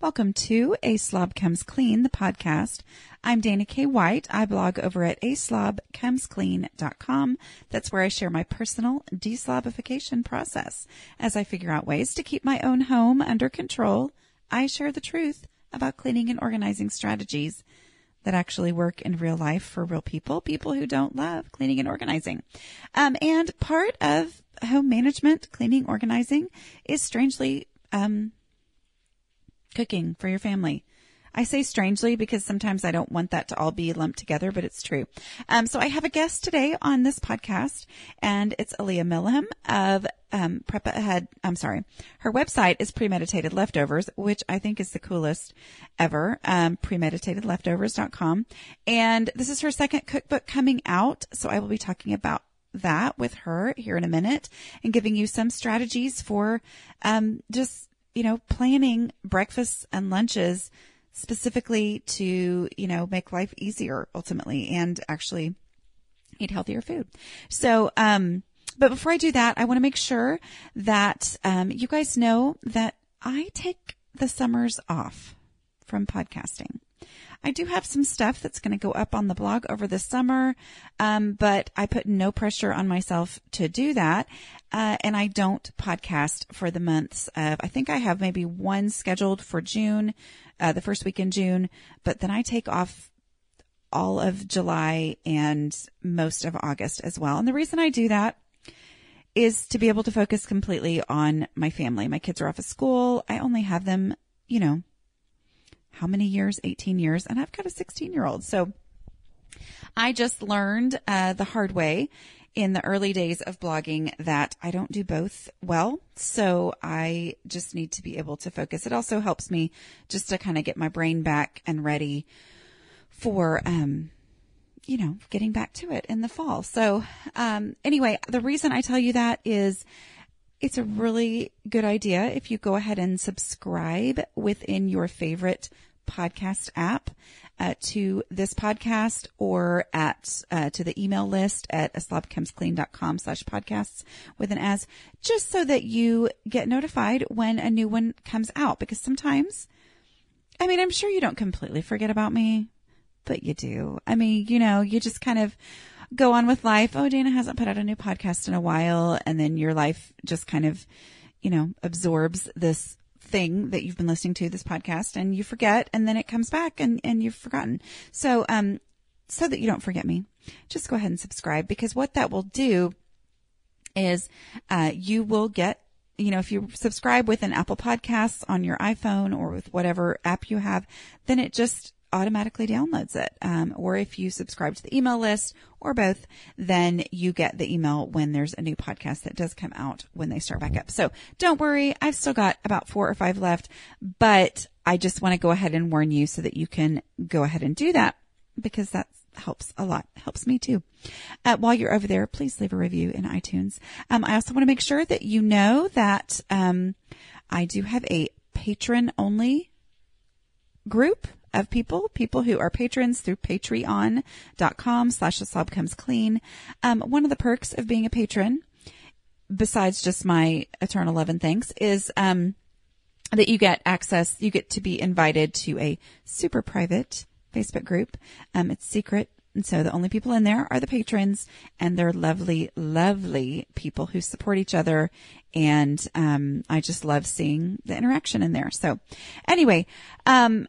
Welcome to A Slob Comes Clean, the podcast. I'm Dana K. White. I blog over at aslobcomesclean.com. That's where I share my personal deslobification process. As I figure out ways to keep my own home under control, I share the truth about cleaning and organizing strategies that actually work in real life for real people, people who don't love cleaning and organizing. Um, and part of home management, cleaning, organizing is strangely, um, cooking for your family. I say strangely because sometimes I don't want that to all be lumped together, but it's true. Um, so I have a guest today on this podcast, and it's Alea Milham of um, Prep Ahead. I'm sorry, her website is Premeditated Leftovers, which I think is the coolest ever. Um, premeditatedleftovers.com, and this is her second cookbook coming out. So I will be talking about that with her here in a minute and giving you some strategies for um, just you know, planning breakfasts and lunches specifically to, you know, make life easier ultimately and actually eat healthier food. So, um, but before I do that, I want to make sure that, um, you guys know that I take the summers off from podcasting. I do have some stuff that's going to go up on the blog over the summer, um, but I put no pressure on myself to do that. Uh, and I don't podcast for the months of, I think I have maybe one scheduled for June, uh, the first week in June, but then I take off all of July and most of August as well. And the reason I do that is to be able to focus completely on my family. My kids are off of school. I only have them, you know, how many years? 18 years. And I've got a 16 year old. So I just learned uh, the hard way in the early days of blogging that I don't do both well. So I just need to be able to focus. It also helps me just to kind of get my brain back and ready for, um, you know, getting back to it in the fall. So, um, anyway, the reason I tell you that is it's a really good idea if you go ahead and subscribe within your favorite podcast app uh, to this podcast or at uh, to the email list at aslobcomesclean.com slash podcasts with an as just so that you get notified when a new one comes out. Because sometimes I mean I'm sure you don't completely forget about me but you do. I mean you know you just kind of go on with life. Oh Dana hasn't put out a new podcast in a while. And then your life just kind of you know absorbs this thing that you've been listening to this podcast and you forget and then it comes back and, and you've forgotten. So, um, so that you don't forget me, just go ahead and subscribe because what that will do is, uh, you will get you know, if you subscribe with an Apple Podcasts on your iPhone or with whatever app you have, then it just automatically downloads it. Um, or if you subscribe to the email list or both, then you get the email when there's a new podcast that does come out when they start back up. So don't worry. I've still got about four or five left, but I just want to go ahead and warn you so that you can go ahead and do that because that helps a lot. Helps me too. Uh, while you're over there, please leave a review in iTunes. Um, I also want to make sure that you know that, um, I do have a patron only group of people, people who are patrons through patreon.com slash the slob comes clean. Um, one of the perks of being a patron, besides just my eternal love and thanks, is, um, that you get access, you get to be invited to a super private Facebook group. Um, it's secret. And so the only people in there are the patrons and they're lovely, lovely people who support each other. And, um, I just love seeing the interaction in there. So anyway, um,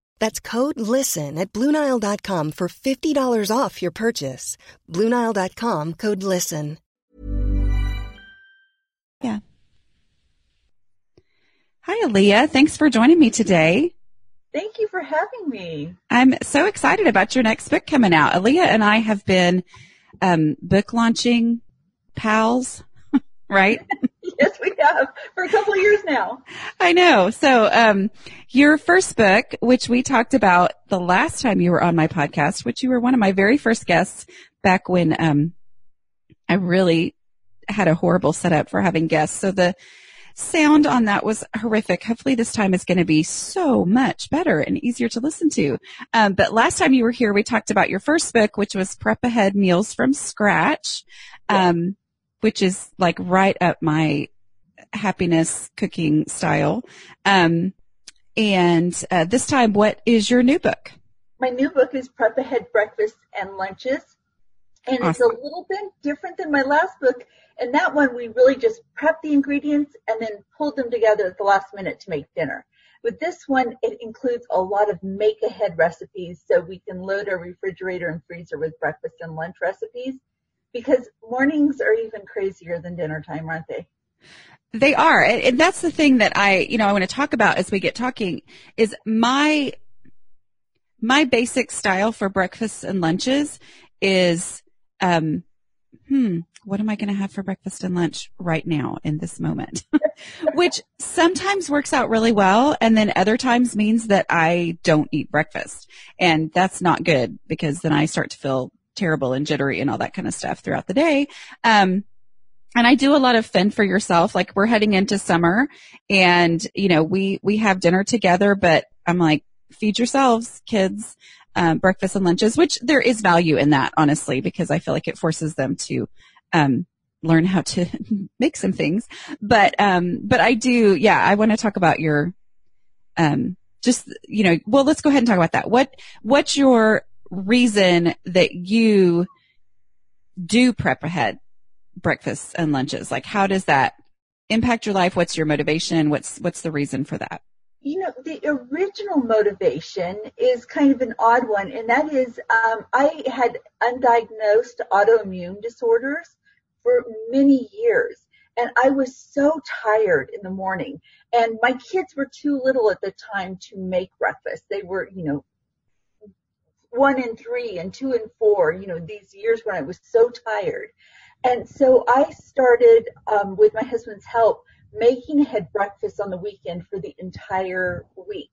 That's code LISTEN at Bluenile.com for $50 off your purchase. Bluenile.com code LISTEN. Yeah. Hi, Alea. Thanks for joining me today. Thank you for having me. I'm so excited about your next book coming out. Alea and I have been um, book launching pals, right? Yes, we have for a couple of years now. I know. So, um, your first book, which we talked about the last time you were on my podcast, which you were one of my very first guests back when, um, I really had a horrible setup for having guests. So the sound on that was horrific. Hopefully this time is going to be so much better and easier to listen to. Um, but last time you were here, we talked about your first book, which was Prep Ahead Meals from Scratch, um, which is like right up my happiness cooking style. Um, and uh, this time, what is your new book? My new book is Prep Ahead Breakfast and Lunches. And awesome. it's a little bit different than my last book and that one, we really just prepped the ingredients and then pulled them together at the last minute to make dinner. With this one, it includes a lot of make ahead recipes so we can load our refrigerator and freezer with breakfast and lunch recipes because mornings are even crazier than dinner time, aren't they? They are. And that's the thing that I, you know, I want to talk about as we get talking is my, my basic style for breakfasts and lunches is, um, hmm, what am I going to have for breakfast and lunch right now in this moment? Which sometimes works out really well. And then other times means that I don't eat breakfast. And that's not good because then I start to feel terrible and jittery and all that kind of stuff throughout the day. Um, and I do a lot of fend for yourself. Like we're heading into summer and, you know, we, we have dinner together, but I'm like, feed yourselves, kids um, breakfast and lunches, which there is value in that, honestly, because I feel like it forces them to um, learn how to make some things. But um, but I do, yeah, I want to talk about your um, just you know, well, let's go ahead and talk about that. What what's your reason that you do prep ahead breakfasts and lunches? Like, how does that impact your life? What's your motivation? What's what's the reason for that? you know, the original motivation is kind of an odd one, and that is um, I had undiagnosed autoimmune disorders for many years, and I was so tired in the morning, and my kids were too little at the time to make breakfast. They were, you know, one and three and two and four, you know, these years when I was so tired. And so I started, um, with my husband's help, making ahead breakfast on the weekend for the entire week.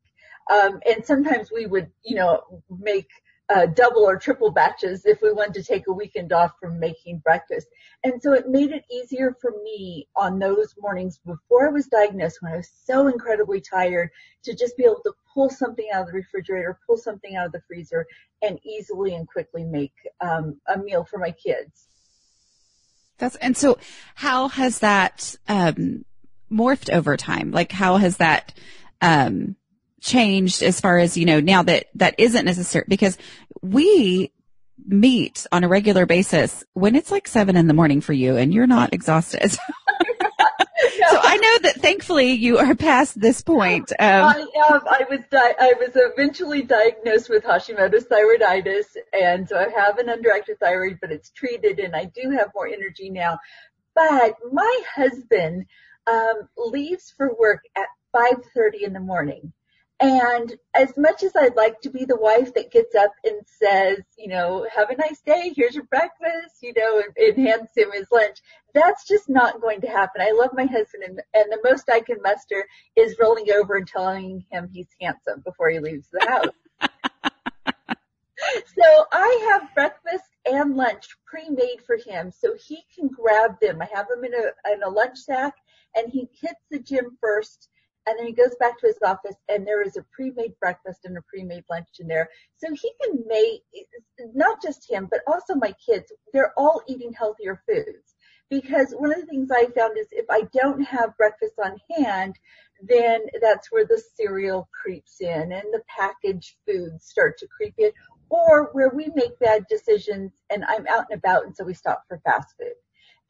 Um, and sometimes we would, you know, make uh, double or triple batches if we wanted to take a weekend off from making breakfast. And so it made it easier for me on those mornings before I was diagnosed when I was so incredibly tired to just be able to pull something out of the refrigerator, pull something out of the freezer and easily and quickly make um, a meal for my kids. That's, and so how has that, um, morphed over time? Like how has that, um, changed as far as, you know, now that that isn't necessary because we meet on a regular basis when it's like seven in the morning for you and you're not exhausted. so I know that thankfully you are past this point. Um, I. I was di- I was eventually diagnosed with Hashimoto's thyroiditis, and so I have an underactive thyroid, but it's treated, and I do have more energy now. But my husband um, leaves for work at 5.30 in the morning. And as much as I'd like to be the wife that gets up and says, you know, have a nice day, here's your breakfast, you know, and, and hands him his lunch, that's just not going to happen. I love my husband and, and the most I can muster is rolling over and telling him he's handsome before he leaves the house. so I have breakfast and lunch pre-made for him so he can grab them. I have them in a, in a lunch sack and he hits the gym first and then he goes back to his office and there is a pre-made breakfast and a pre-made lunch in there. So he can make, not just him, but also my kids, they're all eating healthier foods. Because one of the things I found is if I don't have breakfast on hand, then that's where the cereal creeps in and the packaged foods start to creep in or where we make bad decisions and I'm out and about and so we stop for fast food.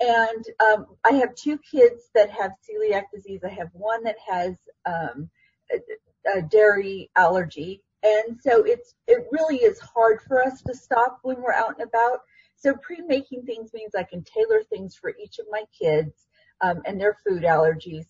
And um, I have two kids that have celiac disease. I have one that has um, a, a dairy allergy, and so it's it really is hard for us to stop when we're out and about. So pre-making things means I can tailor things for each of my kids um, and their food allergies,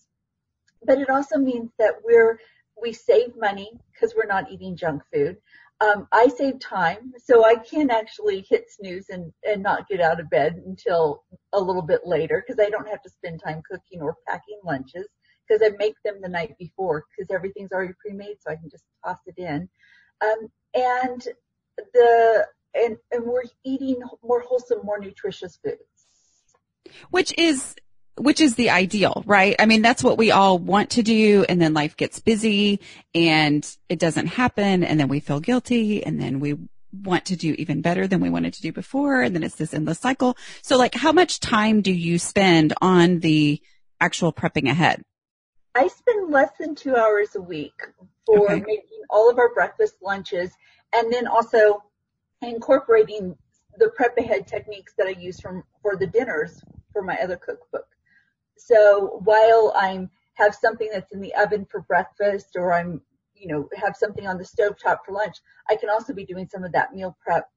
but it also means that we're we save money because we're not eating junk food. Um, I save time, so I can actually hit snooze and, and not get out of bed until a little bit later because I don't have to spend time cooking or packing lunches because I make them the night before because everything's already pre-made, so I can just toss it in. Um, and the and and we're eating more wholesome, more nutritious foods. Which is which is the ideal, right? I mean, that's what we all want to do. And then life gets busy and it doesn't happen. And then we feel guilty and then we want to do even better than we wanted to do before. And then it's this endless cycle. So like how much time do you spend on the actual prepping ahead? I spend less than two hours a week for okay. making all of our breakfast lunches and then also incorporating the prep ahead techniques that I use from for the dinners for my other cookbook. So while I'm have something that's in the oven for breakfast or I'm, you know, have something on the stove top for lunch, I can also be doing some of that meal prep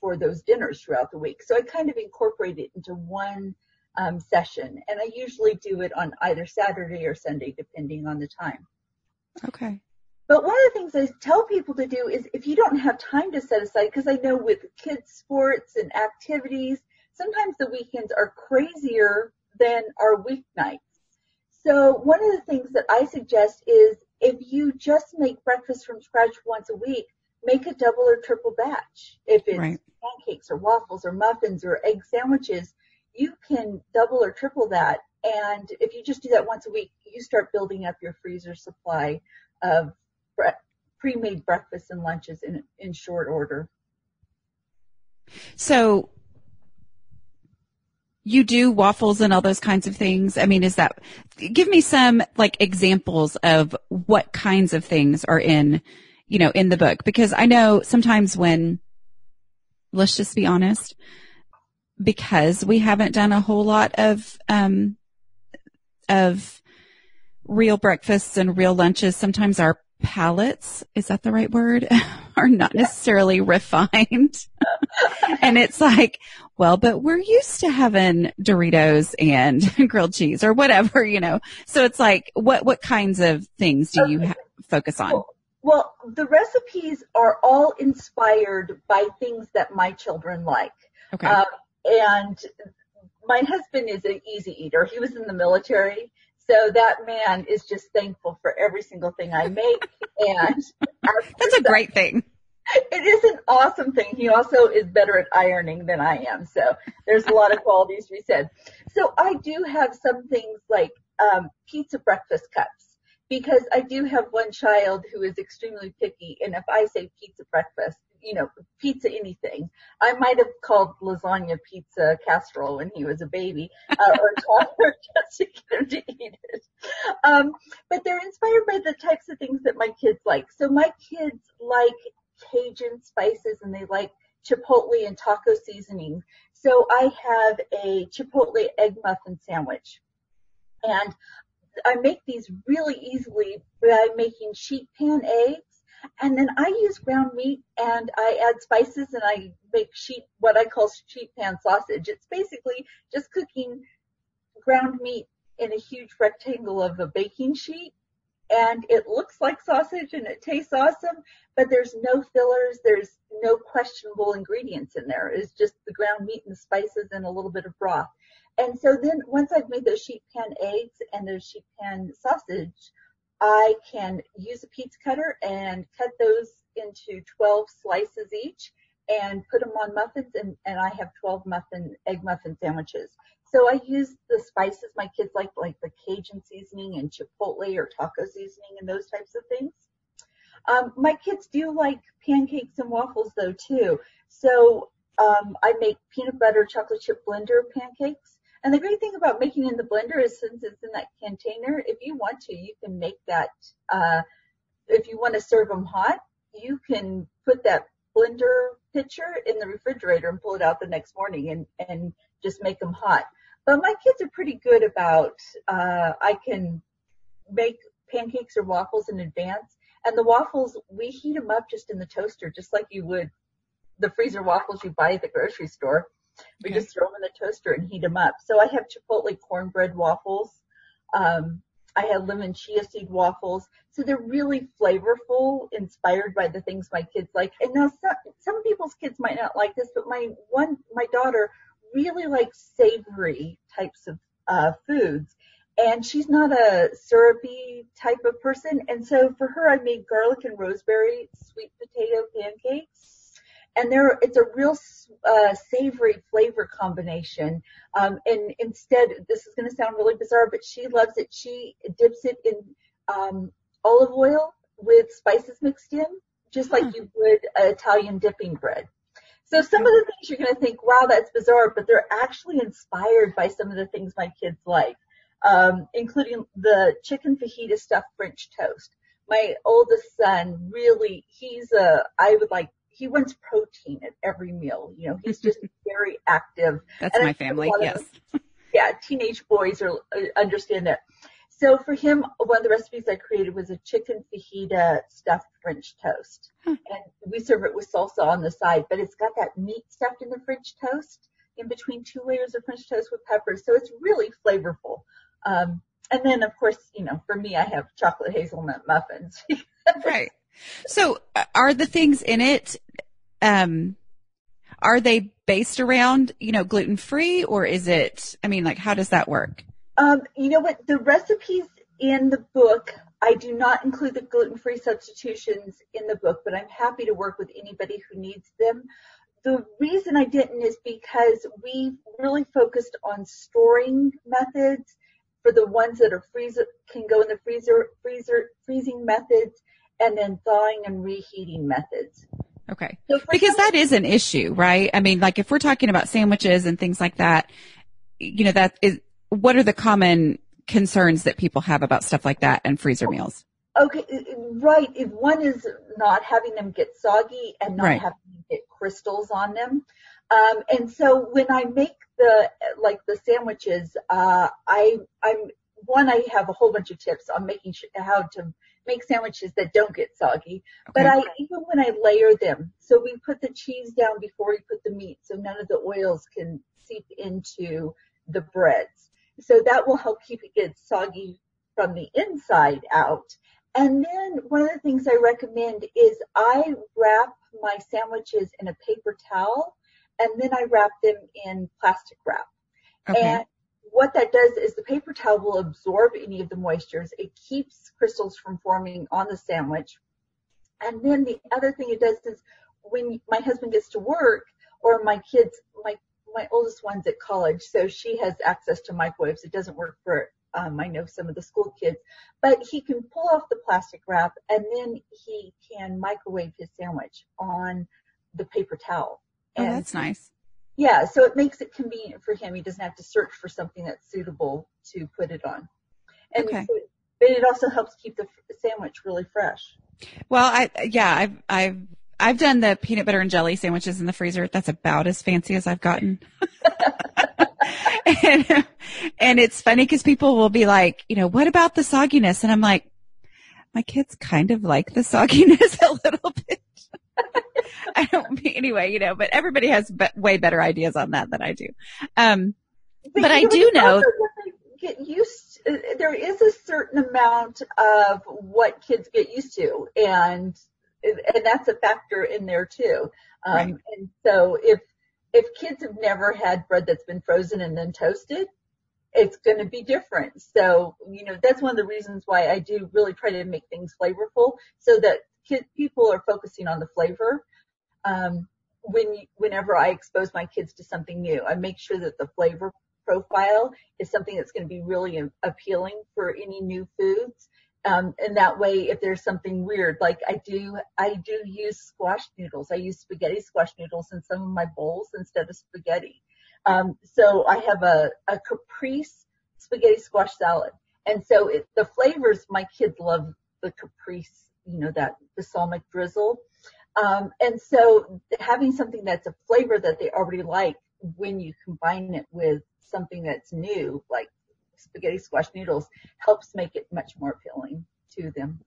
for those dinners throughout the week. So I kind of incorporate it into one um, session and I usually do it on either Saturday or Sunday depending on the time. Okay. But one of the things I tell people to do is if you don't have time to set aside, because I know with kids sports and activities, sometimes the weekends are crazier than our weeknights. So one of the things that I suggest is if you just make breakfast from scratch once a week, make a double or triple batch. If it's right. pancakes or waffles or muffins or egg sandwiches, you can double or triple that. And if you just do that once a week, you start building up your freezer supply of pre-made breakfasts and lunches in, in short order. So you do waffles and all those kinds of things. I mean, is that, give me some like examples of what kinds of things are in, you know, in the book, because I know sometimes when, let's just be honest, because we haven't done a whole lot of, um, of real breakfasts and real lunches, sometimes our palates, is that the right word? are not necessarily refined. and it's like, well, but we're used to having Doritos and grilled cheese or whatever, you know. So it's like, what what kinds of things do you ha- focus on? Well, the recipes are all inspired by things that my children like. Okay. Uh, and my husband is an easy eater. He was in the military. So that man is just thankful for every single thing I make. and that's a great thing. It is an awesome thing. He also is better at ironing than I am. So there's a lot of qualities to be said. So I do have some things like um, pizza breakfast cups because I do have one child who is extremely picky. And if I say pizza breakfast, you know, pizza anything. I might have called lasagna pizza casserole when he was a baby, uh, or toddler just to get him to eat it. Um, but they're inspired by the types of things that my kids like. So my kids like Cajun spices and they like chipotle and taco seasoning. So I have a chipotle egg muffin sandwich. And I make these really easily by making sheet pan eggs and then I use ground meat and I add spices and I make sheet, what I call sheet pan sausage. It's basically just cooking ground meat in a huge rectangle of a baking sheet and it looks like sausage and it tastes awesome, but there's no fillers, there's no questionable ingredients in there. It's just the ground meat and the spices and a little bit of broth. And so then once I've made those sheet pan eggs and those sheet pan sausage, I can use a pizza cutter and cut those into 12 slices each and put them on muffins and, and I have 12 muffin, egg muffin sandwiches. So I use the spices my kids like, like the Cajun seasoning and chipotle or taco seasoning and those types of things. Um, my kids do like pancakes and waffles though too. So um, I make peanut butter chocolate chip blender pancakes and the great thing about making in the blender is since it's in that container, if you want to, you can make that, uh, if you want to serve them hot, you can put that blender pitcher in the refrigerator and pull it out the next morning and, and just make them hot. But my kids are pretty good about, uh, I can make pancakes or waffles in advance. And the waffles, we heat them up just in the toaster, just like you would the freezer waffles you buy at the grocery store. We okay. just throw them in the toaster and heat them up. So I have chipotle cornbread waffles. Um, I had lemon chia seed waffles. So they're really flavorful, inspired by the things my kids like. And now some, some people's kids might not like this, but my one, my daughter really likes savory types of uh, foods. And she's not a syrupy type of person. And so for her, I made garlic and rosemary sweet potato pancakes and there it's a real uh, savory flavor combination. Um, and instead, this is going to sound really bizarre, but she loves it. She dips it in um, olive oil with spices mixed in, just like you would Italian dipping bread. So some of the things you're going to think, wow, that's bizarre, but they're actually inspired by some of the things my kids like, um, including the chicken fajita stuffed French toast. My oldest son really, he's a, I would like he wants protein at every meal. You know, he's just very active. That's and my family. Yes. Of, yeah, teenage boys are uh, understand that. So for him, one of the recipes I created was a chicken fajita stuffed French toast, and we serve it with salsa on the side. But it's got that meat stuffed in the French toast in between two layers of French toast with peppers, so it's really flavorful. Um, and then, of course, you know, for me, I have chocolate hazelnut muffins. right. So uh, are the things in it, um, are they based around, you know, gluten free or is it, I mean, like, how does that work? Um, you know what? The recipes in the book, I do not include the gluten free substitutions in the book, but I'm happy to work with anybody who needs them. The reason I didn't is because we really focused on storing methods for the ones that are freezer can go in the freezer freezer freezing methods and then thawing and reheating methods. Okay. So because that is an issue, right? I mean, like if we're talking about sandwiches and things like that, you know, that is, what are the common concerns that people have about stuff like that and freezer meals? Okay, right. If one is not having them get soggy and not right. having them get crystals on them. Um, and so when I make the, like the sandwiches, uh, I, I'm, one, I have a whole bunch of tips on making sure how to make sandwiches that don't get soggy. Okay. But I even when I layer them, so we put the cheese down before we put the meat, so none of the oils can seep into the breads. So that will help keep it get soggy from the inside out. And then one of the things I recommend is I wrap my sandwiches in a paper towel and then I wrap them in plastic wrap. Okay. And what that does is the paper towel will absorb any of the moistures. It keeps crystals from forming on the sandwich. And then the other thing it does is when my husband gets to work or my kids, my, my oldest one's at college, so she has access to microwaves. It doesn't work for, um, I know some of the school kids, but he can pull off the plastic wrap and then he can microwave his sandwich on the paper towel. Oh, that's nice. Yeah, so it makes it convenient for him. He doesn't have to search for something that's suitable to put it on. And okay. so it, it also helps keep the sandwich really fresh. Well, I yeah, I've I've I've done the peanut butter and jelly sandwiches in the freezer. That's about as fancy as I've gotten. and, and it's funny because people will be like, you know, what about the sogginess? And I'm like, my kids kind of like the sogginess a little bit. I don't anyway, you know, but everybody has be- way better ideas on that than I do. Um, but, but I do know. Get used. Uh, there is a certain amount of what kids get used to, and and that's a factor in there too. Um, right. And so if if kids have never had bread that's been frozen and then toasted, it's going to be different. So, you know, that's one of the reasons why I do really try to make things flavorful so that people are focusing on the flavor um, when whenever I expose my kids to something new, I make sure that the flavor profile is something that's going to be really appealing for any new foods. Um, and that way, if there's something weird, like I do, I do use squash noodles. I use spaghetti squash noodles in some of my bowls instead of spaghetti. Um, so I have a, a caprese spaghetti squash salad. And so it, the flavors, my kids love the caprese, you know, that balsamic drizzle. Um, and so having something that's a flavor that they already like when you combine it with something that's new, like spaghetti squash noodles, helps make it much more appealing to them.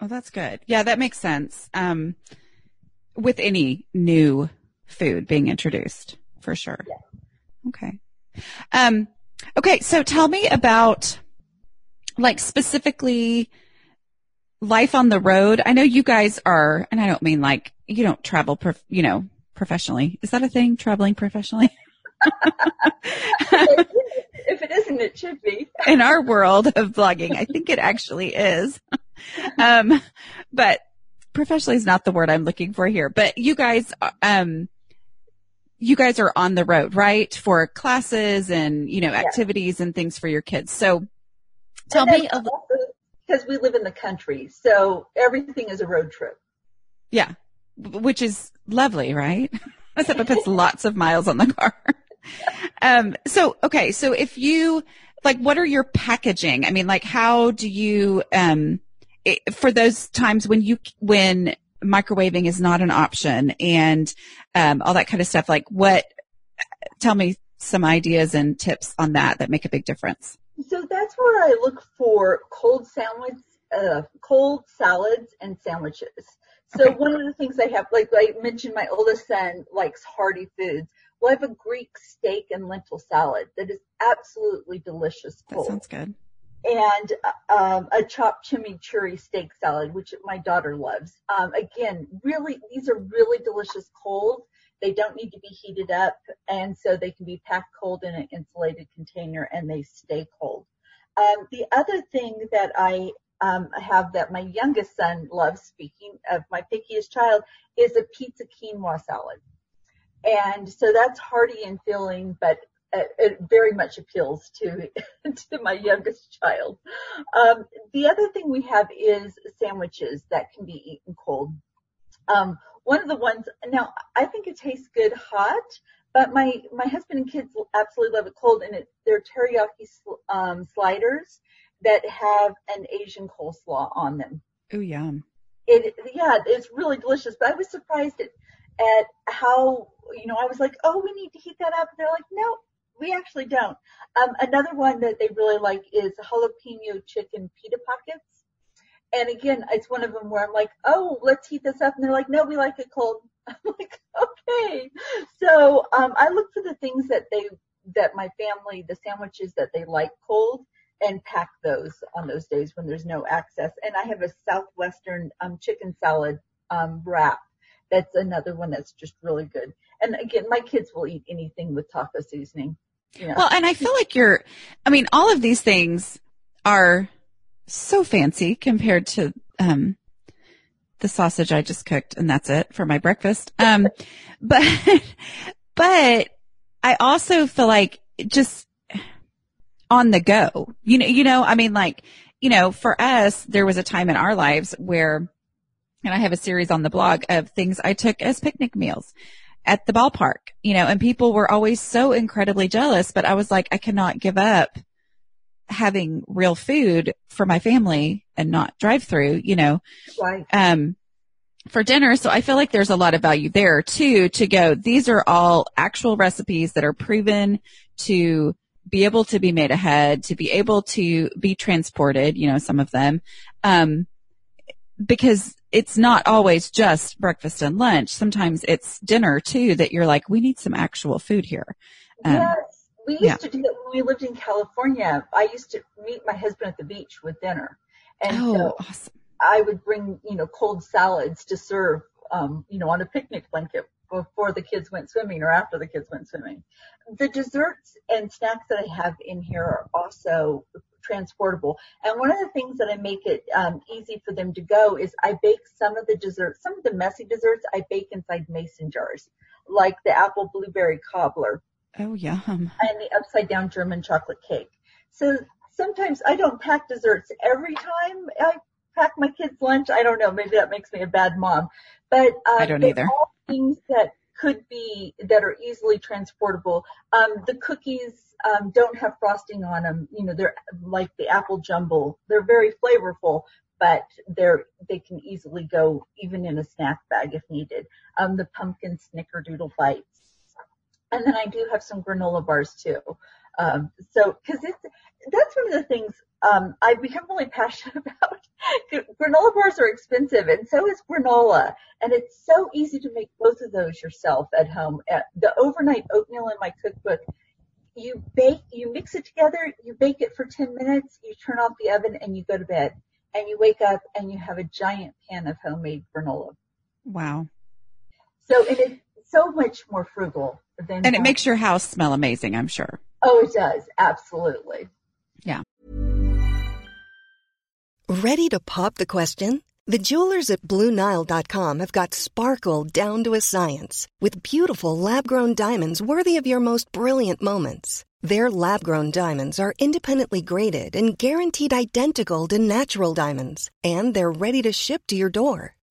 Oh, that's good. Yeah, that makes sense. Um, with any new food being introduced, for sure. Yeah. Okay. Um, okay. So tell me about like specifically life on the road? I know you guys are, and I don't mean like you don't travel, prof, you know, professionally. Is that a thing? Traveling professionally? if it isn't, it should be. In our world of blogging, I think it actually is. Um, but professionally is not the word I'm looking for here. But you guys, um, you guys are on the road, right? For classes and, you know, activities and things for your kids. So tell me a little. Because we live in the country. So everything is a road trip. Yeah. Which is lovely, right? Except it puts lots of miles on the car. um, so, okay. So if you, like, what are your packaging? I mean, like, how do you, um, it, for those times when you, when microwaving is not an option and, um, all that kind of stuff, like what, tell me some ideas and tips on that that make a big difference. So that's where I look for cold sandwich, uh, cold salads and sandwiches. So okay. one of the things I have, like I mentioned, my oldest son likes hearty foods. Well, I have a Greek steak and lentil salad that is absolutely delicious. Cold. That sounds good. And um, a chopped chimichurri steak salad, which my daughter loves. Um, again, really, these are really delicious cold. They don't need to be heated up, and so they can be packed cold in an insulated container, and they stay cold. Um, the other thing that I um, have that my youngest son loves, speaking of my pickiest child, is a pizza quinoa salad. And so that's hearty and filling, but it very much appeals to to my youngest child. Um, the other thing we have is sandwiches that can be eaten cold. Um, one of the ones now I think it tastes good hot, but my my husband and kids absolutely love it cold, and it they're teriyaki um, sliders that have an Asian coleslaw on them. Oh, yum. It, yeah, it's really delicious. But I was surprised at, at how, you know, I was like, oh, we need to heat that up. And they're like, no, we actually don't. Um, another one that they really like is jalapeno chicken pita pockets. And again, it's one of them where I'm like, oh, let's heat this up. And they're like, no, we like it cold. I'm like, okay. So, um, I look for the things that they, that my family, the sandwiches that they like cold and pack those on those days when there's no access. And I have a Southwestern um, chicken salad um, wrap. That's another one that's just really good. And again, my kids will eat anything with taco seasoning. You know. Well, and I feel like you're, I mean, all of these things are so fancy compared to, um, the sausage I just cooked and that's it for my breakfast. Um, but, but I also feel like just on the go. You know, you know, I mean, like, you know, for us, there was a time in our lives where, and I have a series on the blog of things I took as picnic meals at the ballpark, you know, and people were always so incredibly jealous, but I was like, I cannot give up having real food for my family and not drive through, you know, right. um, for dinner. So I feel like there's a lot of value there too, to go, these are all actual recipes that are proven to be able to be made ahead, to be able to be transported, you know, some of them, um, because it's not always just breakfast and lunch. Sometimes it's dinner too that you're like, we need some actual food here. Um, yes. We used yeah. to do that when we lived in California. I used to meet my husband at the beach with dinner. And oh, so awesome. I would bring, you know, cold salads to serve, um, you know, on a picnic blanket before the kids went swimming or after the kids went swimming. The desserts and snacks that I have in here are also transportable. And one of the things that I make it um, easy for them to go is I bake some of the desserts, some of the messy desserts I bake inside mason jars, like the apple blueberry cobbler. Oh, yum. And the upside down German chocolate cake. So sometimes I don't pack desserts every time I pack my kids' lunch. I don't know. Maybe that makes me a bad mom. But uh, I don't either. All things that could be that are easily transportable. Um, the cookies um, don't have frosting on them. You know, they're like the apple jumble. They're very flavorful, but they're they can easily go even in a snack bag if needed. Um, the pumpkin snickerdoodle bites, and then I do have some granola bars too. Um, so because it's that's one of the things um, I've become really passionate about. granola bars are expensive, and so is granola, and it's so easy to make both of those yourself at home. Uh, the overnight oatmeal in my cookbook you bake, you mix it together, you bake it for 10 minutes, you turn off the oven and you go to bed. And you wake up and you have a giant pan of homemade granola. Wow. So it is so much more frugal than. And it makes your house smell amazing, I'm sure. Oh, it does. Absolutely. Yeah. Ready to pop the question? The jewelers at BlueNile.com have got sparkle down to a science with beautiful lab grown diamonds worthy of your most brilliant moments. Their lab grown diamonds are independently graded and guaranteed identical to natural diamonds, and they're ready to ship to your door.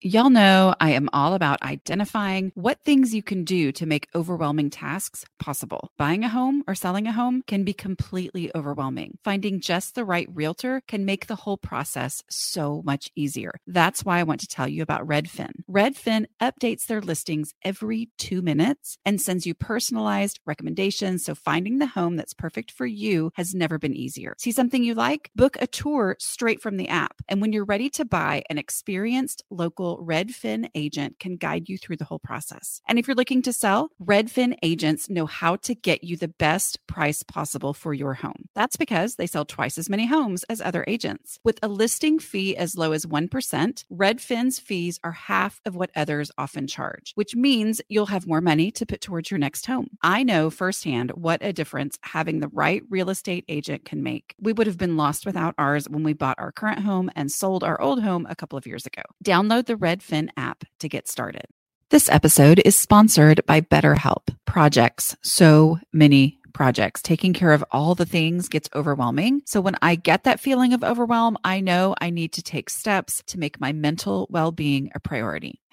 Y'all know I am all about identifying what things you can do to make overwhelming tasks possible. Buying a home or selling a home can be completely overwhelming. Finding just the right realtor can make the whole process so much easier. That's why I want to tell you about Redfin. Redfin updates their listings every two minutes and sends you personalized recommendations. So finding the home that's perfect for you has never been easier. See something you like? Book a tour straight from the app. And when you're ready to buy, an experienced local Redfin agent can guide you through the whole process. And if you're looking to sell, Redfin agents know how to get you the best price possible for your home. That's because they sell twice as many homes as other agents. With a listing fee as low as 1%, Redfin's fees are half of what others often charge, which means you'll have more money to put towards your next home. I know firsthand what a difference having the right real estate agent can make. We would have been lost without ours when we bought our current home and sold our old home a couple of years ago. Download the Redfin app to get started. This episode is sponsored by BetterHelp Projects. So many projects. Taking care of all the things gets overwhelming. So when I get that feeling of overwhelm, I know I need to take steps to make my mental well being a priority.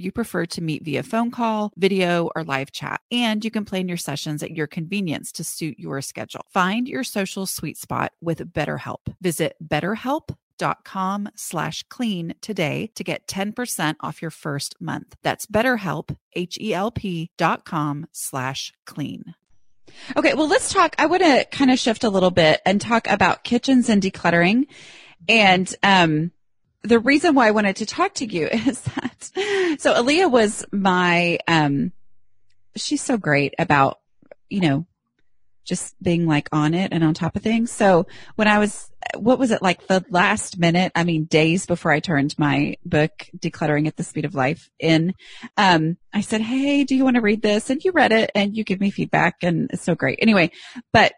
you prefer to meet via phone call, video, or live chat, and you can plan your sessions at your convenience to suit your schedule. Find your social sweet spot with BetterHelp. Visit betterhelp.com slash clean today to get 10% off your first month. That's betterhelp, H-E-L-P dot com slash clean. Okay, well, let's talk. I want to kind of shift a little bit and talk about kitchens and decluttering. And um, the reason why I wanted to talk to you is that so Alea was my um, she's so great about you know just being like on it and on top of things. So when I was, what was it like the last minute? I mean, days before I turned my book, Decluttering at the Speed of Life in, um, I said, Hey, do you want to read this? And you read it and you give me feedback and it's so great. Anyway, but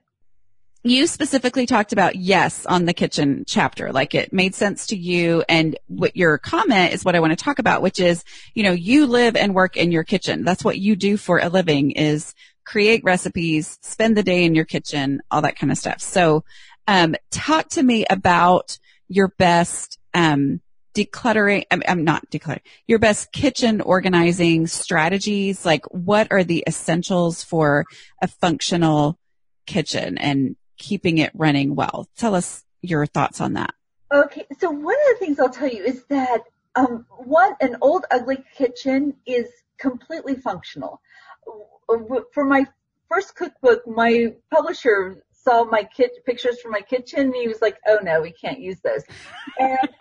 you specifically talked about yes on the kitchen chapter, like it made sense to you. And what your comment is what I want to talk about, which is, you know, you live and work in your kitchen. That's what you do for a living is create recipes, spend the day in your kitchen, all that kind of stuff. So, um, talk to me about your best, um, decluttering, I'm, I'm not decluttering, your best kitchen organizing strategies. Like what are the essentials for a functional kitchen and keeping it running well? Tell us your thoughts on that. Okay. So one of the things I'll tell you is that, um, one, an old ugly kitchen is completely functional for my first cookbook, my publisher saw my kit pictures from my kitchen and he was like, "Oh no, we can't use those." And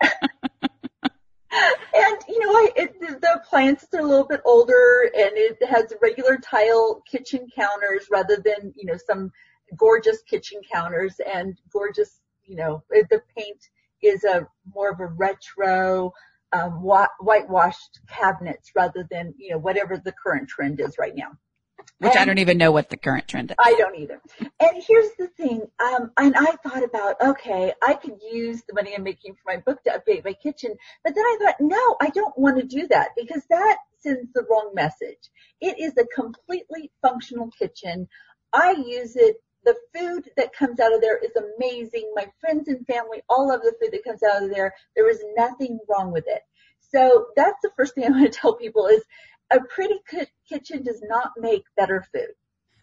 and you know, I, it, the appliances are a little bit older and it has regular tile kitchen counters rather than you know some gorgeous kitchen counters and gorgeous you know the paint is a more of a retro um, whitewashed cabinets rather than you know whatever the current trend is right now. Which and I don't even know what the current trend is. I don't either. And here's the thing, um, and I thought about, okay, I could use the money I'm making for my book to update my kitchen, but then I thought, no, I don't want to do that because that sends the wrong message. It is a completely functional kitchen. I use it the food that comes out of there is amazing. My friends and family all love the food that comes out of there. There is nothing wrong with it. So that's the first thing I want to tell people is a pretty kitchen does not make better food.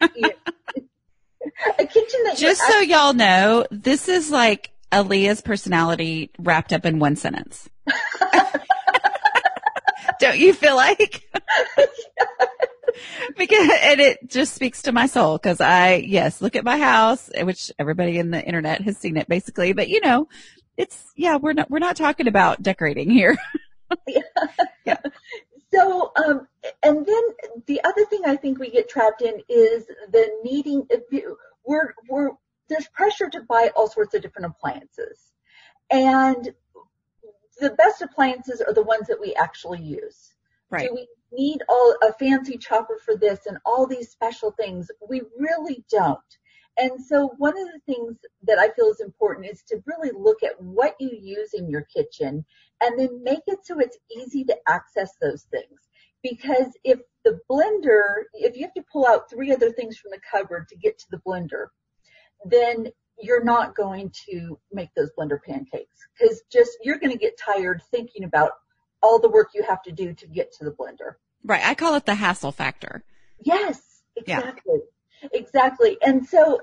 a kitchen that just so y'all know, this is like Alea's personality wrapped up in one sentence. Don't you feel like? because and it just speaks to my soul because I yes look at my house which everybody in the internet has seen it basically but you know it's yeah we're not we're not talking about decorating here yeah. yeah. So, um, and then the other thing I think we get trapped in is the needing, we're, we're, there's pressure to buy all sorts of different appliances. And the best appliances are the ones that we actually use. Right. Do we need all a fancy chopper for this and all these special things? We really don't. And so one of the things that I feel is important is to really look at what you use in your kitchen and then make it so it's easy to access those things. Because if the blender, if you have to pull out three other things from the cupboard to get to the blender, then you're not going to make those blender pancakes because just you're going to get tired thinking about all the work you have to do to get to the blender. Right. I call it the hassle factor. Yes, exactly. Yeah. Exactly. And so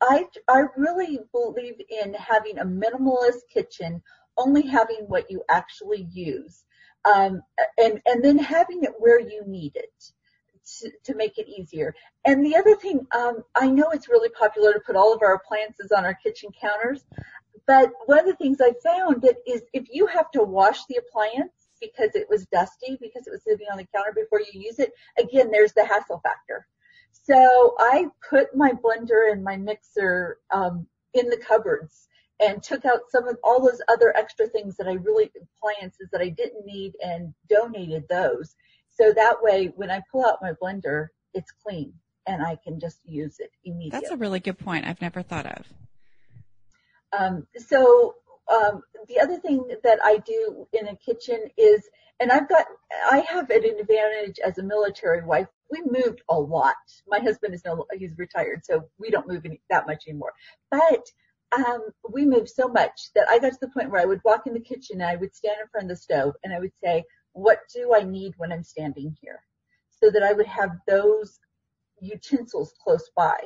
I, I really believe in having a minimalist kitchen, only having what you actually use. Um, and, and then having it where you need it to, to make it easier. And the other thing, um, I know it's really popular to put all of our appliances on our kitchen counters, but one of the things I found that is if you have to wash the appliance because it was dusty, because it was sitting on the counter before you use it, again, there's the hassle factor. So I put my blender and my mixer um, in the cupboards and took out some of all those other extra things that I really appliances that I didn't need and donated those. So that way, when I pull out my blender, it's clean and I can just use it immediately. That's a really good point. I've never thought of. Um, so um, the other thing that I do in a kitchen is, and I've got, I have an advantage as a military wife. We moved a lot. My husband is no, he's retired, so we don't move any, that much anymore. But um, we moved so much that I got to the point where I would walk in the kitchen and I would stand in front of the stove and I would say, what do I need when I'm standing here? So that I would have those utensils close by.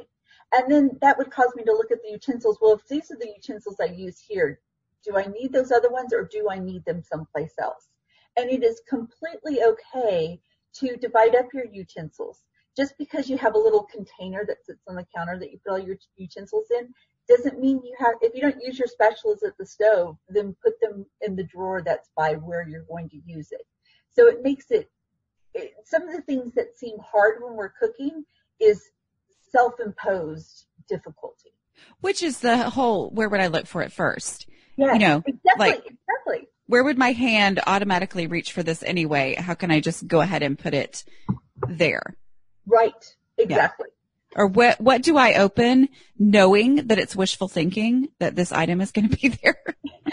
And then that would cause me to look at the utensils. Well, if these are the utensils I use here, do I need those other ones or do I need them someplace else? And it is completely okay to divide up your utensils. Just because you have a little container that sits on the counter that you put all your utensils in doesn't mean you have, if you don't use your spatulas at the stove, then put them in the drawer that's by where you're going to use it. So it makes it, it some of the things that seem hard when we're cooking is self-imposed difficulty. Which is the whole, where would I look for it first? Yeah, you know, exactly, like, exactly. Where would my hand automatically reach for this anyway? How can I just go ahead and put it there? Right, exactly. Yeah. Or what, what do I open knowing that it's wishful thinking that this item is going to be there?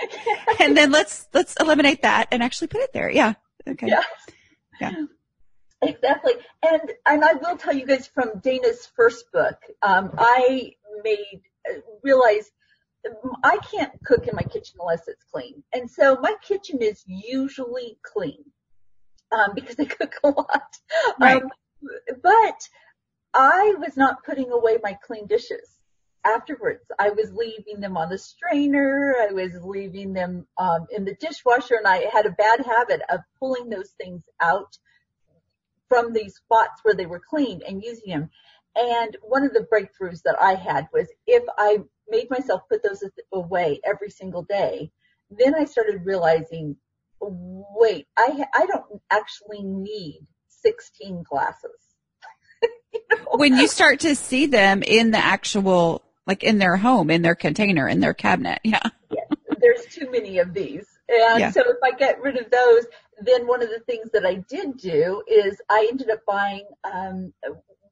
and then let's, let's eliminate that and actually put it there. Yeah. Okay. Yeah. Yeah. Exactly. And, and I will tell you guys from Dana's first book, um, I made, uh, realize I can't cook in my kitchen unless it's clean. And so my kitchen is usually clean, um, because I cook a lot. Right. Um, but I was not putting away my clean dishes afterwards. I was leaving them on the strainer. I was leaving them um, in the dishwasher, and I had a bad habit of pulling those things out from these spots where they were clean and using them. And one of the breakthroughs that I had was if I made myself put those away every single day, then I started realizing, wait, I I don't actually need 16 glasses. you know? When you start to see them in the actual like in their home, in their container, in their cabinet. Yeah. Yes. There's too many of these. And yeah. so if I get rid of those, then one of the things that I did do is I ended up buying, um,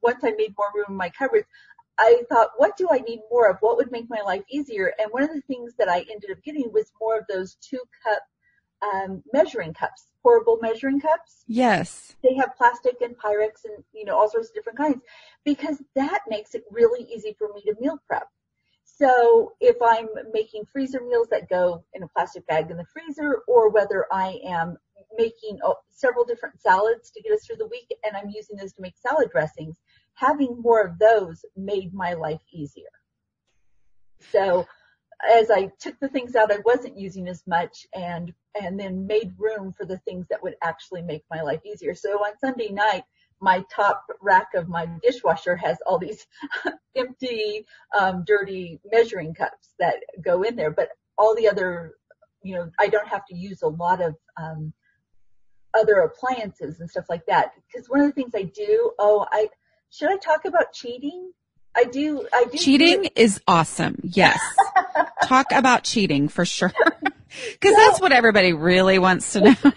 once I made more room in my cupboards, I thought, what do I need more of? What would make my life easier? And one of the things that I ended up getting was more of those two cup um, measuring cups, portable measuring cups. Yes. They have plastic and Pyrex and, you know, all sorts of different kinds because that makes it really easy for me to meal prep. So if I'm making freezer meals that go in a plastic bag in the freezer or whether I am making oh, several different salads to get us through the week and I'm using those to make salad dressings, having more of those made my life easier. So as I took the things out I wasn't using as much and and then made room for the things that would actually make my life easier. So on Sunday night, my top rack of my dishwasher has all these empty, um, dirty measuring cups that go in there, but all the other, you know, I don't have to use a lot of, um, other appliances and stuff like that. Because one of the things I do, oh, I, should I talk about cheating? I do, I do. Cheating do is awesome. Yes. talk about cheating for sure. Cause so, that's what everybody really wants to know.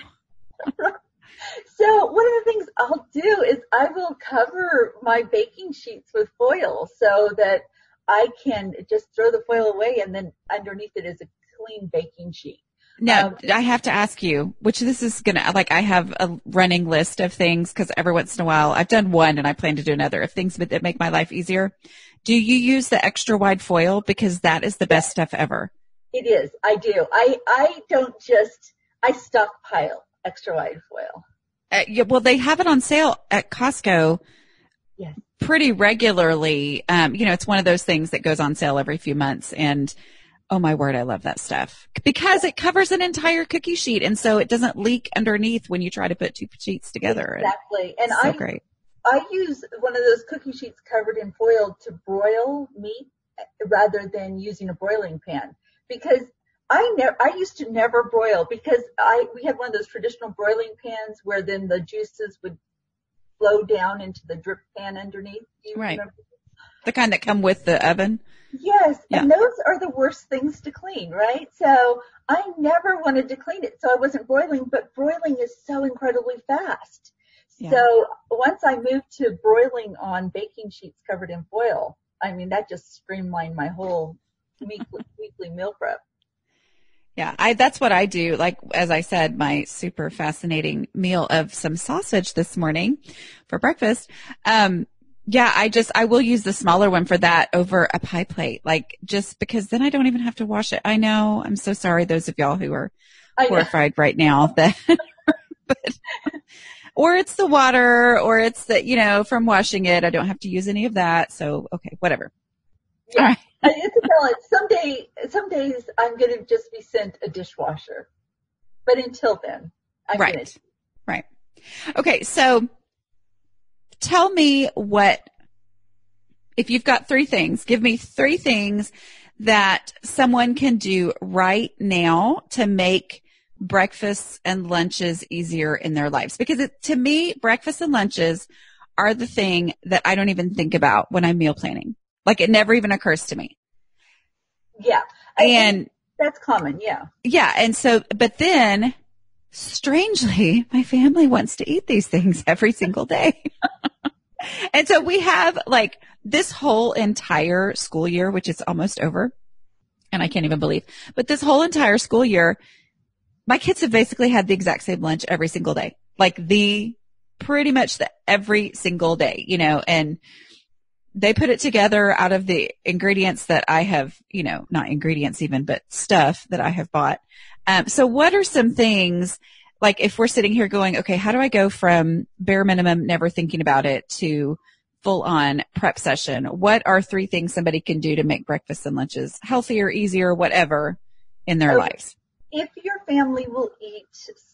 So one of the things I'll do is I will cover my baking sheets with foil so that I can just throw the foil away and then underneath it is a clean baking sheet. Now, um, I have to ask you, which this is gonna, like, I have a running list of things because every once in a while I've done one and I plan to do another of things that make my life easier. Do you use the extra wide foil? Because that is the best stuff ever. It is. I do. I, I don't just, I stockpile extra wide foil. Uh, yeah, well, they have it on sale at Costco. Yes. Pretty regularly. Um, you know, it's one of those things that goes on sale every few months and oh my word, I love that stuff because it covers an entire cookie sheet. And so it doesn't leak underneath when you try to put two sheets together. Exactly. And so I, great. I use one of those cookie sheets covered in foil to broil meat eh, rather than using a broiling pan because I never, I used to never broil because I, we had one of those traditional broiling pans where then the juices would flow down into the drip pan underneath. right. Remember? The kind that come with the oven? Yes. Yeah. And those are the worst things to clean, right? So I never wanted to clean it. So I wasn't broiling, but broiling is so incredibly fast. Yeah. So once I moved to broiling on baking sheets covered in foil, I mean, that just streamlined my whole weekly, weekly meal prep. Yeah, I, that's what I do. Like, as I said, my super fascinating meal of some sausage this morning for breakfast. Um, yeah, I just, I will use the smaller one for that over a pie plate. Like, just because then I don't even have to wash it. I know. I'm so sorry, those of y'all who are horrified right now that, but, or it's the water or it's the, you know, from washing it. I don't have to use any of that. So, okay, whatever. Yeah. All right. it's a balance. Some day, some days I'm going to just be sent a dishwasher, but until then, I'm right, gonna... right. Okay, so tell me what if you've got three things. Give me three things that someone can do right now to make breakfasts and lunches easier in their lives. Because it, to me, breakfasts and lunches are the thing that I don't even think about when I'm meal planning. Like it never even occurs to me. Yeah. I and that's common. Yeah. Yeah. And so, but then strangely, my family wants to eat these things every single day. and so we have like this whole entire school year, which is almost over. And I can't even believe, but this whole entire school year, my kids have basically had the exact same lunch every single day, like the pretty much the every single day, you know, and they put it together out of the ingredients that I have, you know, not ingredients even, but stuff that I have bought. Um, so what are some things like if we're sitting here going, okay, how do I go from bare minimum, never thinking about it to full on prep session? What are three things somebody can do to make breakfasts and lunches healthier, easier, whatever in their okay. lives? If your family will eat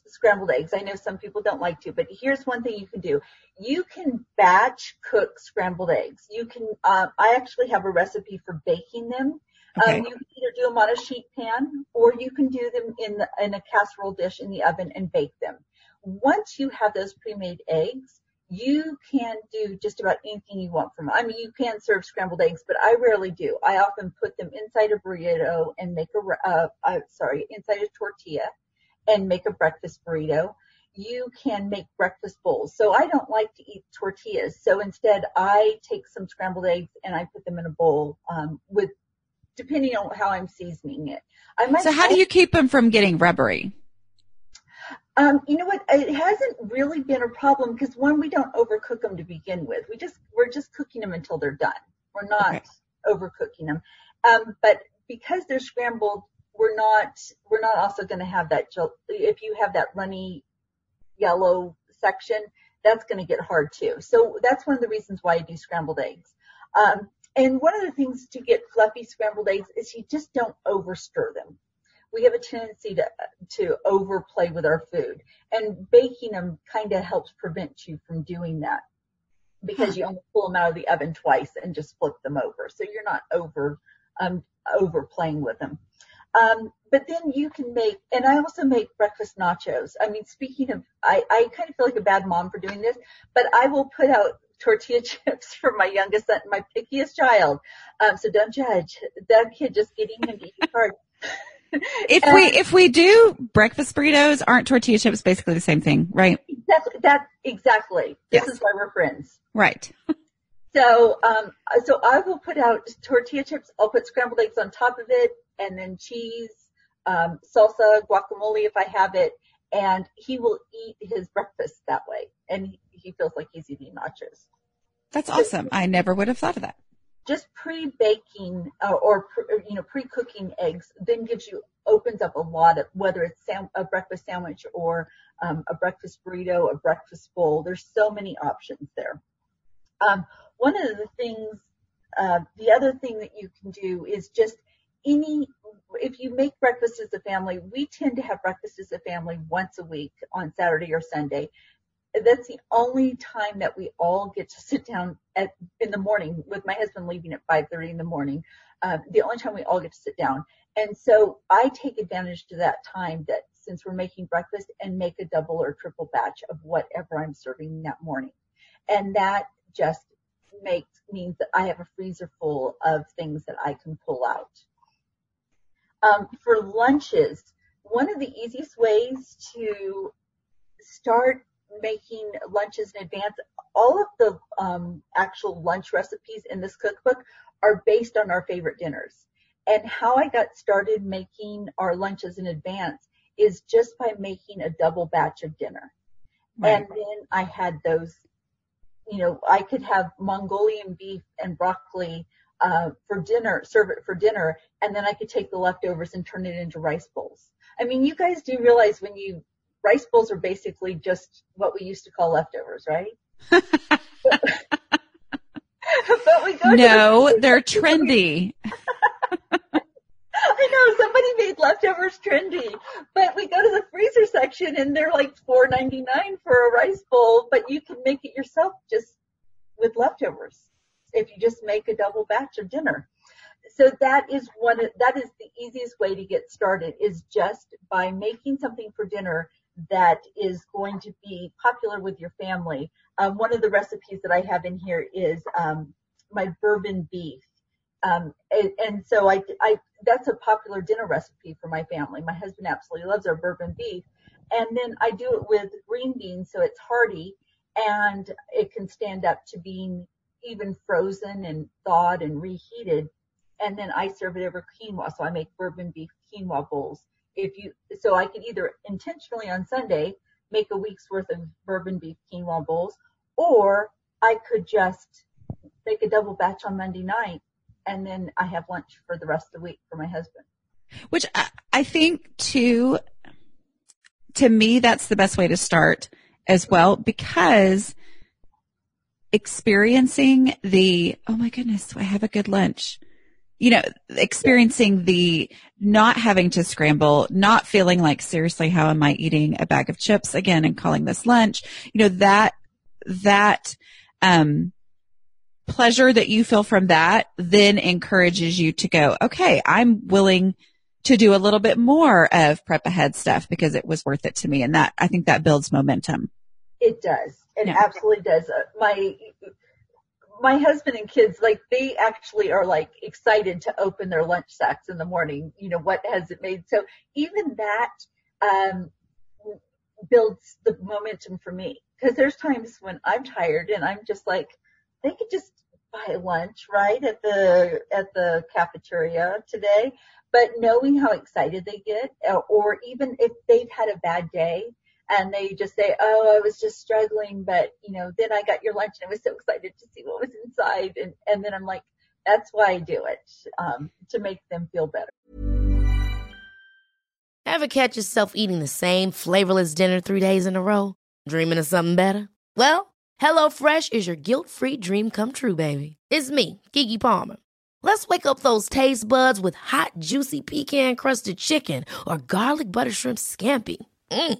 scrambled eggs. I know some people don't like to, but here's one thing you can do. You can batch cook scrambled eggs. You can, uh, I actually have a recipe for baking them. Okay. Um, you can either do them on a sheet pan or you can do them in, the, in a casserole dish in the oven and bake them. Once you have those pre-made eggs, you can do just about anything you want from them. I mean, you can serve scrambled eggs, but I rarely do. I often put them inside a burrito and make a, uh, uh, sorry, inside a tortilla and make a breakfast burrito. You can make breakfast bowls. So I don't like to eat tortillas. So instead I take some scrambled eggs and I put them in a bowl, um, with, depending on how I'm seasoning it. I might so how do you keep them from getting rubbery? Um, you know what? It hasn't really been a problem because one, we don't overcook them to begin with. We just we're just cooking them until they're done. We're not okay. overcooking them. Um, but because they're scrambled, we're not we're not also going to have that. If you have that runny yellow section, that's going to get hard too. So that's one of the reasons why I do scrambled eggs. Um, and one of the things to get fluffy scrambled eggs is you just don't over stir them. We have a tendency to to overplay with our food, and baking them kind of helps prevent you from doing that because you only pull them out of the oven twice and just flip them over, so you're not over um, overplaying with them. Um, but then you can make, and I also make breakfast nachos. I mean, speaking of, I, I kind of feel like a bad mom for doing this, but I will put out tortilla chips for my youngest son, my pickiest child. Um, so don't judge. That kid just getting him to eat hard. if and, we if we do breakfast burritos, aren't tortilla chips basically the same thing, right? Exactly. That exactly. This is why we're friends. Right. so um so I will put out tortilla chips. I'll put scrambled eggs on top of it, and then cheese, um, salsa, guacamole if I have it, and he will eat his breakfast that way, and he feels like he's eating nachos. That's awesome. I never would have thought of that. Just pre-baking uh, or you know pre-cooking eggs then gives you opens up a lot of whether it's sam- a breakfast sandwich or um, a breakfast burrito, a breakfast bowl. There's so many options there. Um, one of the things, uh, the other thing that you can do is just any if you make breakfast as a family, we tend to have breakfast as a family once a week on Saturday or Sunday. That's the only time that we all get to sit down at in the morning with my husband leaving at 5:30 in the morning. Um, the only time we all get to sit down, and so I take advantage of that time that since we're making breakfast and make a double or triple batch of whatever I'm serving that morning, and that just makes means that I have a freezer full of things that I can pull out. Um, for lunches, one of the easiest ways to start making lunches in advance, all of the um, actual lunch recipes in this cookbook are based on our favorite dinners. And how I got started making our lunches in advance is just by making a double batch of dinner. Right. And then I had those, you know, I could have Mongolian beef and broccoli uh, for dinner, serve it for dinner, and then I could take the leftovers and turn it into rice bowls. I mean, you guys do realize when you rice bowls are basically just what we used to call leftovers, right? but we go no, the- they're trendy. I know somebody made leftovers trendy, but we go to the freezer section and they're like four ninety nine for a rice bowl, but you can make it yourself just with leftovers if you just make a double batch of dinner. So that is one, that is the easiest way to get started is just by making something for dinner that is going to be popular with your family. Um, one of the recipes that I have in here is um, my bourbon beef. Um, and, and, so I, I, that's a popular dinner recipe for my family. My husband absolutely loves our bourbon beef. And then I do it with green beans so it's hearty and it can stand up to being even frozen and thawed and reheated. And then I serve it over quinoa. So I make bourbon beef quinoa bowls. If you, so I could either intentionally on Sunday make a week's worth of bourbon beef quinoa bowls, or I could just make a double batch on Monday night and then I have lunch for the rest of the week for my husband. Which I think too, to me, that's the best way to start as well because experiencing the, oh my goodness, I have a good lunch. You know, experiencing the not having to scramble, not feeling like seriously, how am I eating a bag of chips again and calling this lunch? You know, that, that, um, pleasure that you feel from that then encourages you to go, okay, I'm willing to do a little bit more of prep ahead stuff because it was worth it to me. And that, I think that builds momentum. It does. It yeah. absolutely does. Uh, my my husband and kids, like they actually are like excited to open their lunch sacks in the morning. You know, what has it made? So even that um, builds the momentum for me because there's times when I'm tired and I'm just like, they could just buy lunch right at the at the cafeteria today. But knowing how excited they get, or even if they've had a bad day, and they just say, "Oh, I was just struggling, but you know, then I got your lunch and I was so excited to see what was inside." And and then I'm like, "That's why I do it um, to make them feel better." Ever catch yourself eating the same flavorless dinner three days in a row? Dreaming of something better? Well, HelloFresh is your guilt-free dream come true, baby. It's me, Gigi Palmer. Let's wake up those taste buds with hot, juicy pecan crusted chicken or garlic butter shrimp scampi. Mm.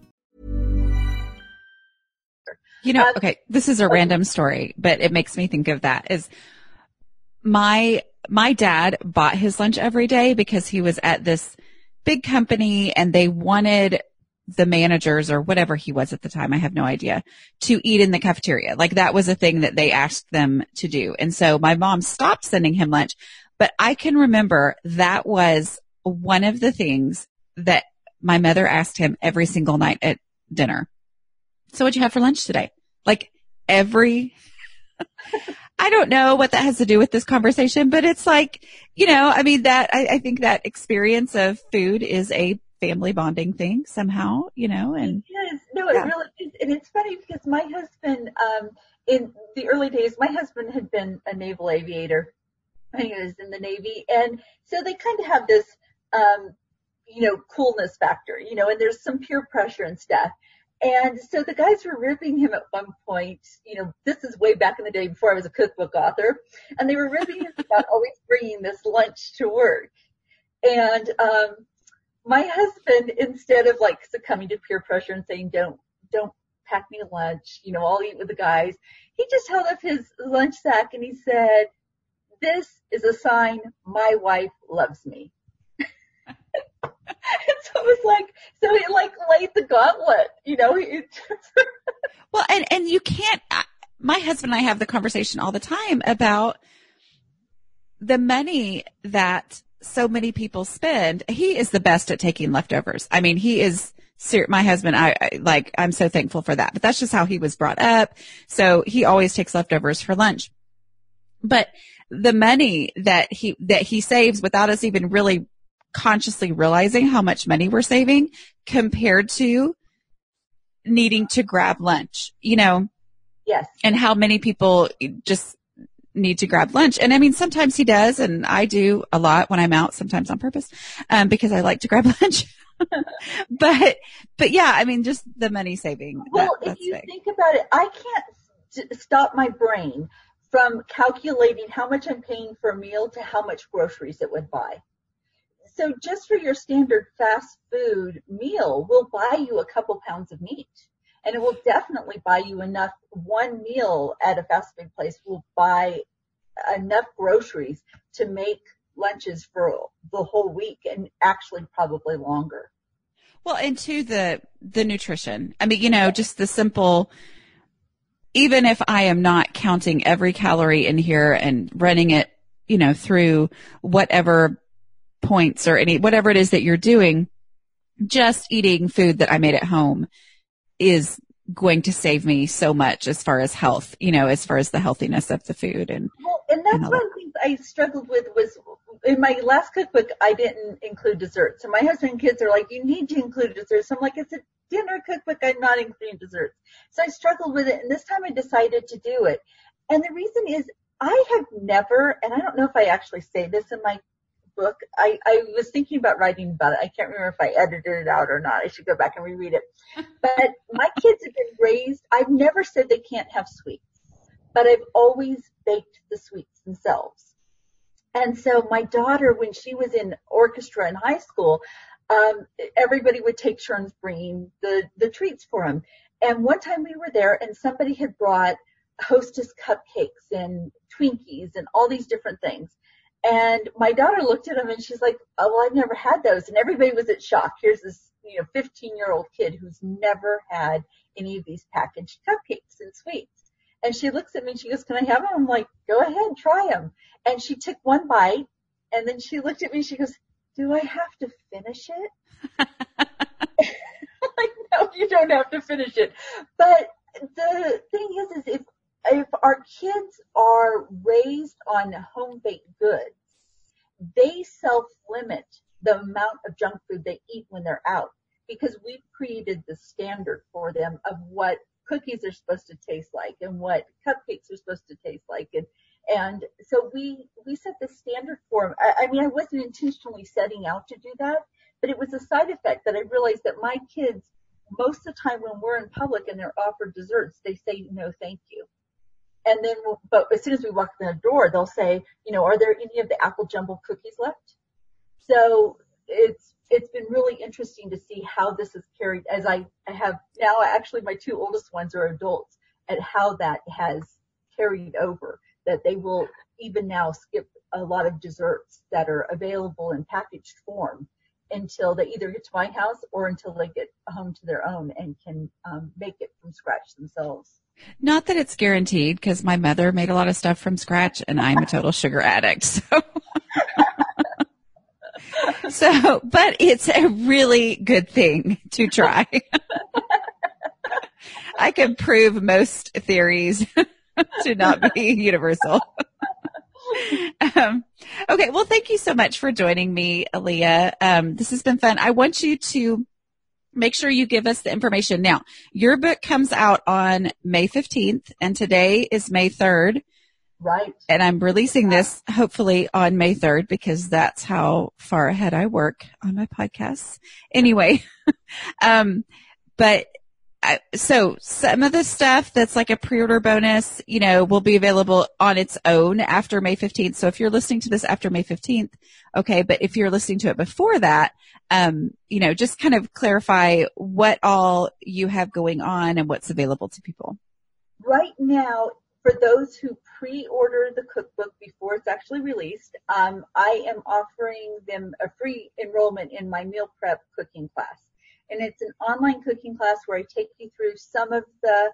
You know, uh, okay, this is a random story, but it makes me think of that is my, my dad bought his lunch every day because he was at this big company and they wanted the managers or whatever he was at the time, I have no idea, to eat in the cafeteria. Like that was a thing that they asked them to do. And so my mom stopped sending him lunch, but I can remember that was one of the things that my mother asked him every single night at dinner. So what'd you have for lunch today? Like every, I don't know what that has to do with this conversation, but it's like, you know, I mean that, I, I think that experience of food is a family bonding thing somehow, you know, and. Yes, no, it really is. And it's funny because my husband, um, in the early days, my husband had been a naval aviator. He was in the Navy. And so they kind of have this, um, you know, coolness factor, you know, and there's some peer pressure and stuff. And so the guys were ribbing him at one point, you know, this is way back in the day before I was a cookbook author, and they were ribbing him about always bringing this lunch to work. And, um, my husband, instead of like succumbing to peer pressure and saying, don't, don't pack me lunch, you know, I'll eat with the guys, he just held up his lunch sack and he said, this is a sign my wife loves me. So it was like, so he like laid the gauntlet, you know. Well, and, and you can't, my husband and I have the conversation all the time about the money that so many people spend. He is the best at taking leftovers. I mean, he is, my husband, I, I like, I'm so thankful for that, but that's just how he was brought up. So he always takes leftovers for lunch. But the money that he, that he saves without us even really consciously realizing how much money we're saving compared to needing to grab lunch, you know, yes. and how many people just need to grab lunch. And I mean, sometimes he does, and I do a lot when I'm out, sometimes on purpose, um, because I like to grab lunch. but, but yeah, I mean, just the money saving. Well, that, if you big. think about it, I can't st- stop my brain from calculating how much I'm paying for a meal to how much groceries it would buy. So just for your standard fast food meal, we'll buy you a couple pounds of meat. And it will definitely buy you enough. One meal at a fast food place will buy enough groceries to make lunches for the whole week and actually probably longer. Well, and to the, the nutrition. I mean, you know, just the simple, even if I am not counting every calorie in here and running it, you know, through whatever points or any, whatever it is that you're doing, just eating food that I made at home is going to save me so much as far as health, you know, as far as the healthiness of the food and Well, and that's And one of the things I struggled with was in my last cookbook, I didn't include desserts. So my husband and kids are like, you need to include desserts. I'm like, it's a dinner cookbook. I'm not including desserts. So I struggled with it. And this time I decided to do it. And the reason is I have never, and I don't know if I actually say this in my book. I, I was thinking about writing about it. I can't remember if I edited it out or not. I should go back and reread it. But my kids have been raised, I've never said they can't have sweets, but I've always baked the sweets themselves. And so my daughter, when she was in orchestra in high school, um, everybody would take turns bringing the, the treats for them. And one time we were there and somebody had brought hostess cupcakes and Twinkies and all these different things. And my daughter looked at them and she's like, oh, well, I've never had those. And everybody was at shock. Here's this, you know, 15 year old kid who's never had any of these packaged cupcakes and sweets. And she looks at me and she goes, can I have them? I'm like, go ahead, try them. And she took one bite and then she looked at me and she goes, do I have to finish it? like, no, you don't have to finish it. But the thing is, is if, if our kids are raised on home baked goods, they self-limit the amount of junk food they eat when they're out because we've created the standard for them of what cookies are supposed to taste like and what cupcakes are supposed to taste like and and so we we set the standard for them. I, I mean I wasn't intentionally setting out to do that, but it was a side effect that I realized that my kids most of the time when we're in public and they're offered desserts, they say no thank you. And then, but as soon as we walk in the door, they'll say, you know, are there any of the apple jumble cookies left? So it's it's been really interesting to see how this is carried as I, I have now actually my two oldest ones are adults and how that has carried over that they will even now skip a lot of desserts that are available in packaged form until they either get to my house or until they get home to their own and can um, make it from scratch themselves. Not that it's guaranteed because my mother made a lot of stuff from scratch and I'm a total sugar addict. So. so, but it's a really good thing to try. I can prove most theories to not be universal. um, okay. Well, thank you so much for joining me, Alea. Um, this has been fun. I want you to make sure you give us the information. Now, your book comes out on May 15th and today is May 3rd. Right. And I'm releasing this hopefully on May 3rd because that's how far ahead I work on my podcasts. Anyway, um, but I, so some of the stuff that's like a pre-order bonus, you know, will be available on its own after May 15th. So if you're listening to this after May 15th, okay. But if you're listening to it before that, um, you know, just kind of clarify what all you have going on and what's available to people. Right now, for those who pre-order the cookbook before it's actually released, um, I am offering them a free enrollment in my meal prep cooking class and it's an online cooking class where I take you through some of the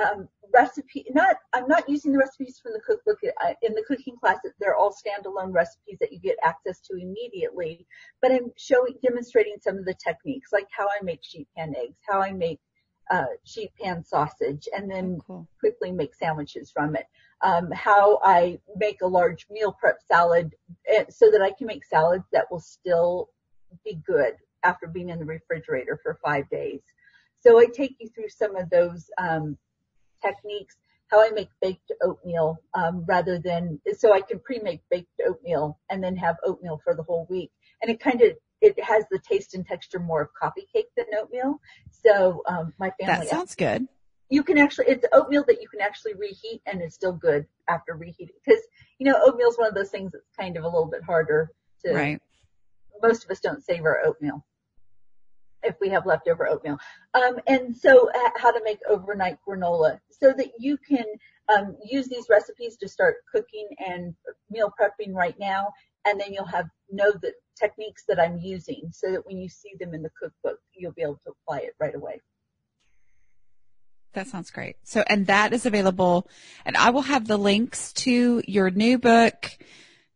um, recipe. Not I'm not using the recipes from the cookbook uh, in the cooking class. They're all standalone recipes that you get access to immediately. But I'm showing demonstrating some of the techniques, like how I make sheet pan eggs, how I make uh, sheet pan sausage, and then oh, cool. quickly make sandwiches from it. Um, how I make a large meal prep salad eh, so that I can make salads that will still be good after being in the refrigerator for five days. So I take you through some of those um, techniques, how I make baked oatmeal um, rather than so I can pre-make baked oatmeal and then have oatmeal for the whole week. And it kind of it has the taste and texture more of coffee cake than oatmeal. So um, my family that sounds good. You can actually it's oatmeal that you can actually reheat and it's still good after reheating because you know oatmeal is one of those things that's kind of a little bit harder to. Right. Most of us don't savor oatmeal if we have leftover oatmeal. Um, and so uh, how to make overnight granola so that you can um, use these recipes to start cooking and meal prepping right now. And then you'll have know the techniques that I'm using so that when you see them in the cookbook, you'll be able to apply it right away. That sounds great. So, and that is available and I will have the links to your new book,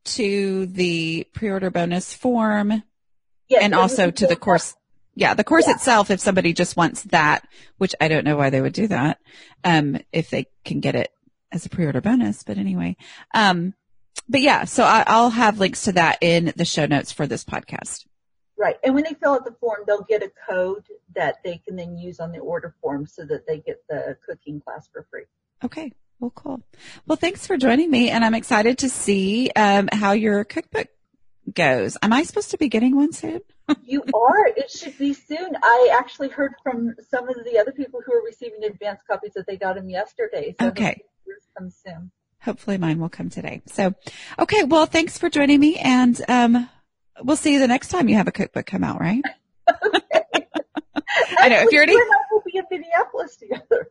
to the pre-order bonus form, yes, and also to the course yeah, the course yeah. itself, if somebody just wants that, which I don't know why they would do that, um, if they can get it as a pre-order bonus, but anyway. Um, but yeah, so I, will have links to that in the show notes for this podcast. Right. And when they fill out the form, they'll get a code that they can then use on the order form so that they get the cooking class for free. Okay. Well, cool. Well, thanks for joining me and I'm excited to see, um, how your cookbook goes. Am I supposed to be getting one soon? you are. It should be soon. I actually heard from some of the other people who are receiving advanced copies that they got them yesterday. So okay. Come soon. Hopefully mine will come today. So, okay. Well, thanks for joining me and, um, we'll see you the next time you have a cookbook come out, right? I know if you're already. You and I will be in Minneapolis together.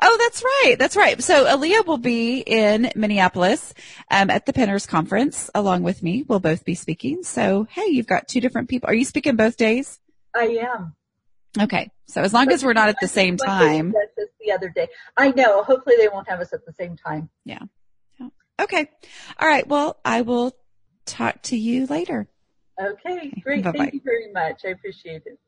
Oh, that's right. That's right. So Alea will be in Minneapolis um, at the Pinners Conference along with me. We'll both be speaking. So, hey, you've got two different people. Are you speaking both days? I am. Okay. So as long as we're not at the same time. Just the other day. I know. Hopefully they won't have us at the same time. Yeah. yeah. Okay. All right. Well, I will talk to you later. Okay. Great. Bye-bye. Thank you very much. I appreciate it.